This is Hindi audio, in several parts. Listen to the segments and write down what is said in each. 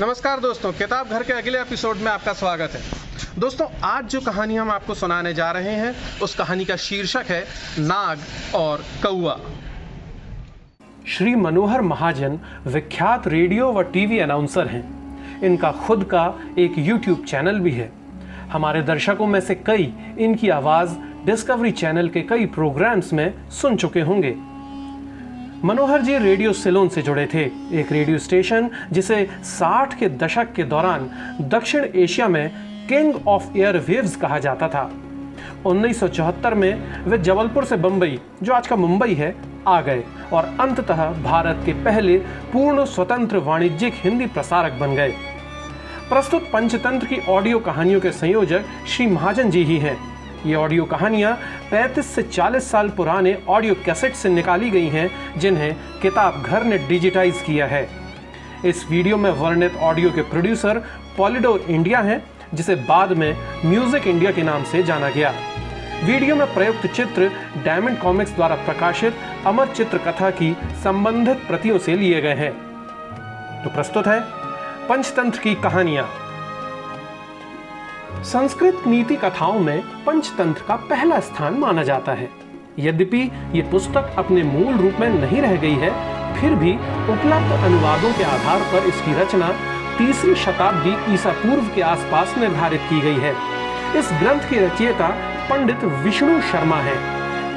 नमस्कार दोस्तों, किताब घर के अगले एपिसोड में आपका स्वागत है। दोस्तों, आज जो कहानी हम आपको सुनाने जा रहे हैं, उस कहानी का शीर्षक है नाग और कौआ श्री मनोहर महाजन विख्यात रेडियो व टीवी अनाउंसर हैं। इनका खुद का एक यूट्यूब चैनल भी है। हमारे दर्शकों में से कई इनकी आवाज़ डिस्कवरी चैनल के कई प्रोग्राम्स में सुन चुके होंगे। मनोहर जी रेडियो सिलोन से जुड़े थे। एक रेडियो स्टेशन जिसे 60 के दशक के दौरान दक्षिण एशिया में किंग ऑफ़ एयर वेव्स कहा जाता था। 1974 में वे जबलपुर से बंबई, जो आज का मुंबई है, आ गए और अंततः भारत के पहले पूर्ण स्वतंत्र वाणिज्यिक हिंदी प्रसारक बन गए। प्रस्तुत पंचतंत्र की ऑडियो कहानियों के संयोजक श्री महाजन जी ही हैं। ये ऑडियो कहानियाँ 35 से 40 साल पुराने ऑडियो कैसेट से निकाली गई हैं, जिन्हें किताब घर ने डिजिटाइज किया है। इस वीडियो में वर्णित ऑडियो के प्रोड्यूसर पॉलिडोर इंडिया हैं, जिसे बाद में म्यूज़िक इंडिया के नाम से जाना गया। वीडियो में प्रयुक्त चित्र डायमंड कॉमिक्स द्वारा प्रकाशित अमर चित्र कथा की संबंधित प्रतियों से लिए गए हैं। तो प्रस्तुत है पंचतंत्र की कहानियाँ। संस्कृत नीति कथाओं में पंचतंत्र का पहला स्थान माना जाता है। यद्यपि ये पुस्तक अपने मूल रूप में नहीं रह गई है, फिर भी उपलब्ध अनुवादों के आधार पर इसकी रचना तीसरी शताब्दी ईसा पूर्व के आसपास निर्धारित की गई है। इस ग्रंथ की रचयिता पंडित विष्णु शर्मा है।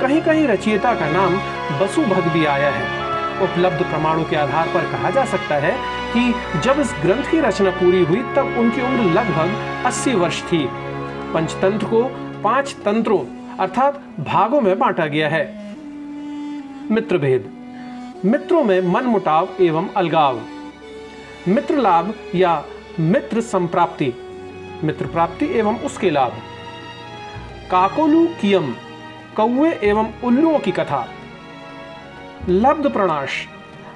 कहीं कहीं रचयिता का नाम बसु भग भी आया है। उपलब्ध प्रमाणों के आधार पर कहा जा सकता है कि जब इस ग्रंथ की रचना पूरी हुई, तब उनकी उम्र लगभग 80 वर्ष थी। पंचतंत्र को पाँच तंत्रों, अर्थात भागों में बांटा गया है। मित्र भेद मित्रों में मन मुटाव एवं अलगाव। मित्र लाभ या मित्र संप्राप्ति मित्र प्राप्ति एवं उसके लाभ। काकोलू कियम कौए एवं उल्लुओं की कथा। लब्ध प्रणाश,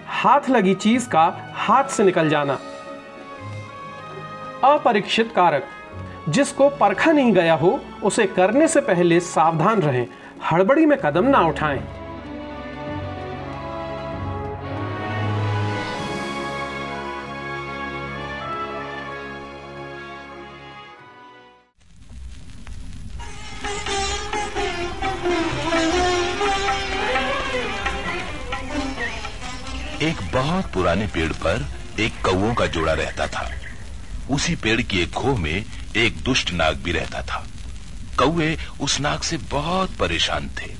हाथ लगी चीज़ का हाथ से निकल जाना। अपरीक्षित कारक, जिसको परखा नहीं गया हो, उसे करने से पहले सावधान रहें, हड़बड़ी में कदम ना उठाएँ। एक बहुत पुराने पेड़ पर एक कौओं का जोड़ा रहता था। उसी पेड़ की एक खो में एक दुष्ट नाग भी रहता था। कौए उस नाग से बहुत परेशान थे।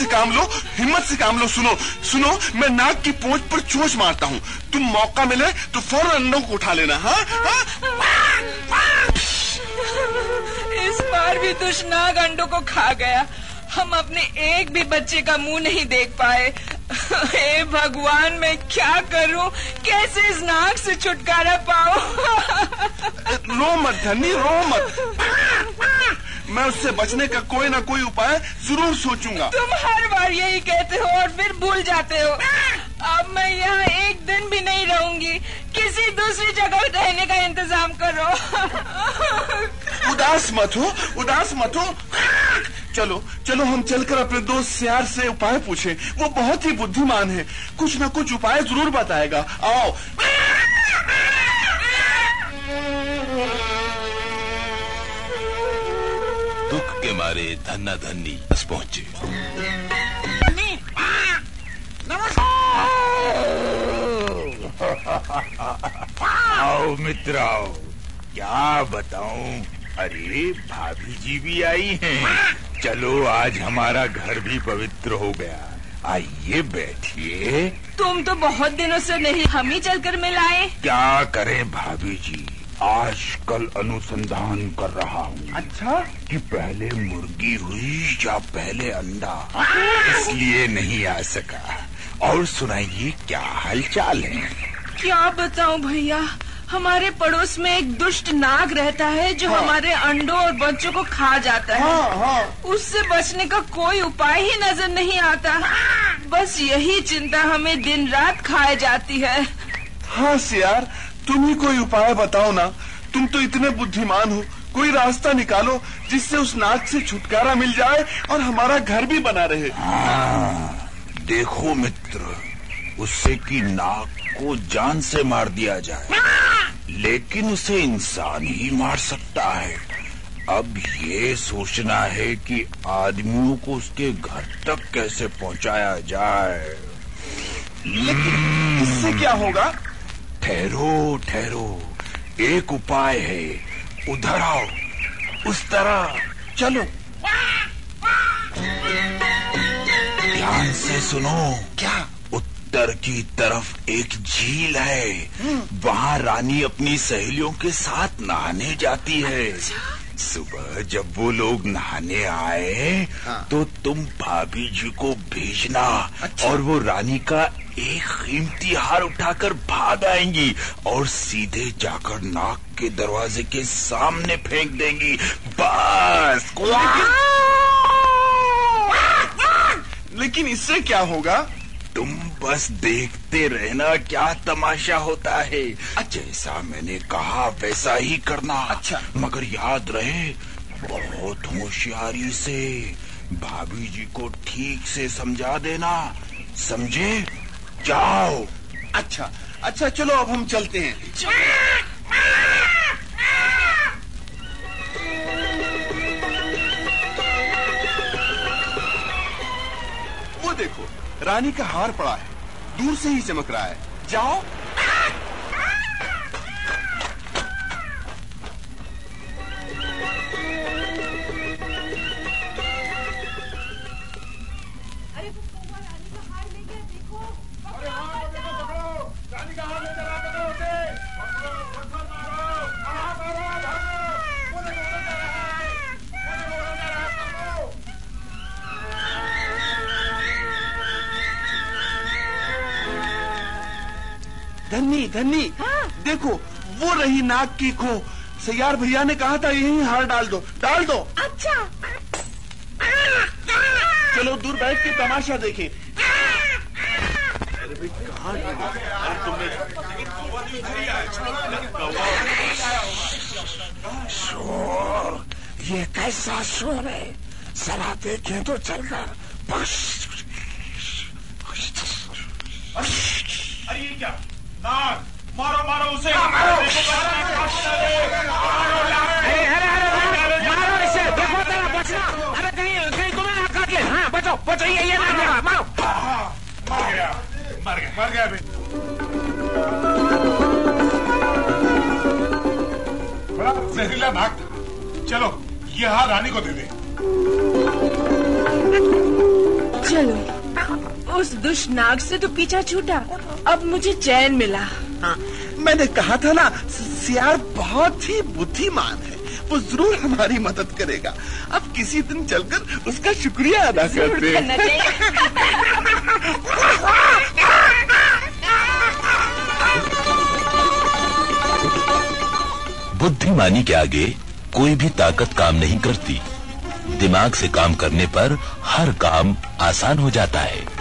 से काम लो हिम्मत से काम लो सुनो सुनो मैं नाक की पोच पर चोच मारता हूँ। तुम मौका मिले तो फ़ौरन अंडों को उठा लेना हाँ? हाँ? इस बार भी दुष्नाग अंडों को खा गया। हम अपने एक भी बच्चे का मुँह नहीं देख पाए। हे भगवान मैं क्या करूँ? कैसे इस नाग से छुटकारा पाऊँ? रो मत धनी रो मत। मैं उससे बचने का कोई ना कोई उपाय ज़रूर सोचूँगा। तुम हर बार यही कहते हो और फिर भूल जाते हो। अब मैं यहाँ एक दिन भी नहीं रहूँगी। किसी दूसरी जगह रहने का इंतज़ाम करो। उदास मत हो उदास मत हो। चलो चलो हम चलकर अपने दोस्त सियार से उपाय पूछें। वो बहुत ही बुद्धिमान है। कुछ ना कुछ उपाय ज़रूर बताएगा। आओ। के मारे धन्ना धन्नी बस पहुँचे। आओ मित्र आओ। क्या बताऊँ? अरे भाभी जी भी आई हैं। चलो आज हमारा घर भी पवित्र हो गया। आइए बैठिए। तुम तो बहुत दिनों से नहीं हम ही चलकर मिलाए क्या करें भाभी जी आजकल अनुसंधान कर रहा हूँ अच्छा? कि पहले मुर्गी हुई या पहले अंडा? इसलिए नहीं आ सका। और सुनाइए क्या हालचाल है? क्या बताऊँ भैया? हमारे पड़ोस में एक दुष्ट नाग रहता है जो हाँ। हमारे अंडों और बच्चों को खा जाता है। हाँ हाँ। उससे बचने का कोई उपाय ही नज़र नहीं आता। बस यही चिंता हमें दिन रात खाए जाती है। हाँ सियार। तुम ही कोई उपाय बताओ ना। तुम तो इतने बुद्धिमान हो। कोई रास्ता निकालो जिससे उस नाग से छुटकारा मिल जाए और हमारा घर भी बना रहे। हाँ, देखो मित्र उससे की नाग को जान से मार दिया जाए। लेकिन उसे इंसान ही मार सकता है। अब ये सोचना है कि आदमियों को उसके घर तक कैसे पहुँचाया जाए। लेकिन इससे क्या होगा? ठहरो ठहरो। एक उपाय है उधर आओ। उस तरह चलो। ध्यान से सुनो। क्या? उत्तर की तरफ़ एक झील है। वहाँ रानी अपनी सहेलियों के साथ नहाने जाती है। सुबह जब वो लोग नहाने आए हाँ। तो तुम भाभी जी को भेजना अच्छा। और वो रानी का एक कीमती हार उठाकर भाग आएँगी और सीधे जाकर नाक के दरवाजे के सामने फेंक देंगी। बस। लेकिन इससे क्या होगा? तुम बस देखते रहना क्या तमाशा होता है। जैसा मैंने कहा वैसा ही करना। अच्छा। मगर याद रहे बहुत होशियारी से। भाभी जी को ठीक से समझा देना। समझे? जाओ। अच्छा अच्छा चलो, अब हम चलते हैं। वो देखो, रानी का हार पड़ा है। दूर से ही चमक रहा है। जाओ। धन्नी धन्नी। देखो वो रही नाग की खो सैयार भैया ने कहा था यही हार डाल दो डाल दो। अच्छा। चलो दूर बैठ के तमाशा देखें अरे भाई कहाँ अरे ये कैसा शोर है? जरा देखें तो चलकर। बस अरे ये क्या? नाग मारो मारो उसे मर गया मर गया मर गया बड़ा जहरीला नाग था चलो ये हार रानी को दे दे चलो उस दुष्ट नाग से तो पीछा छूटा। अब मुझे चैन मिला। हाँ, मैंने कहा था ना सियार बहुत ही बुद्धिमान है। वो ज़रूर हमारी मदद करेगा। अब किसी दिन चलकर उसका शुक्रिया अदा करते बुद्धिमानी के आगे कोई भी ताकत काम नहीं करती। दिमाग से काम करने पर हर काम आसान हो जाता है।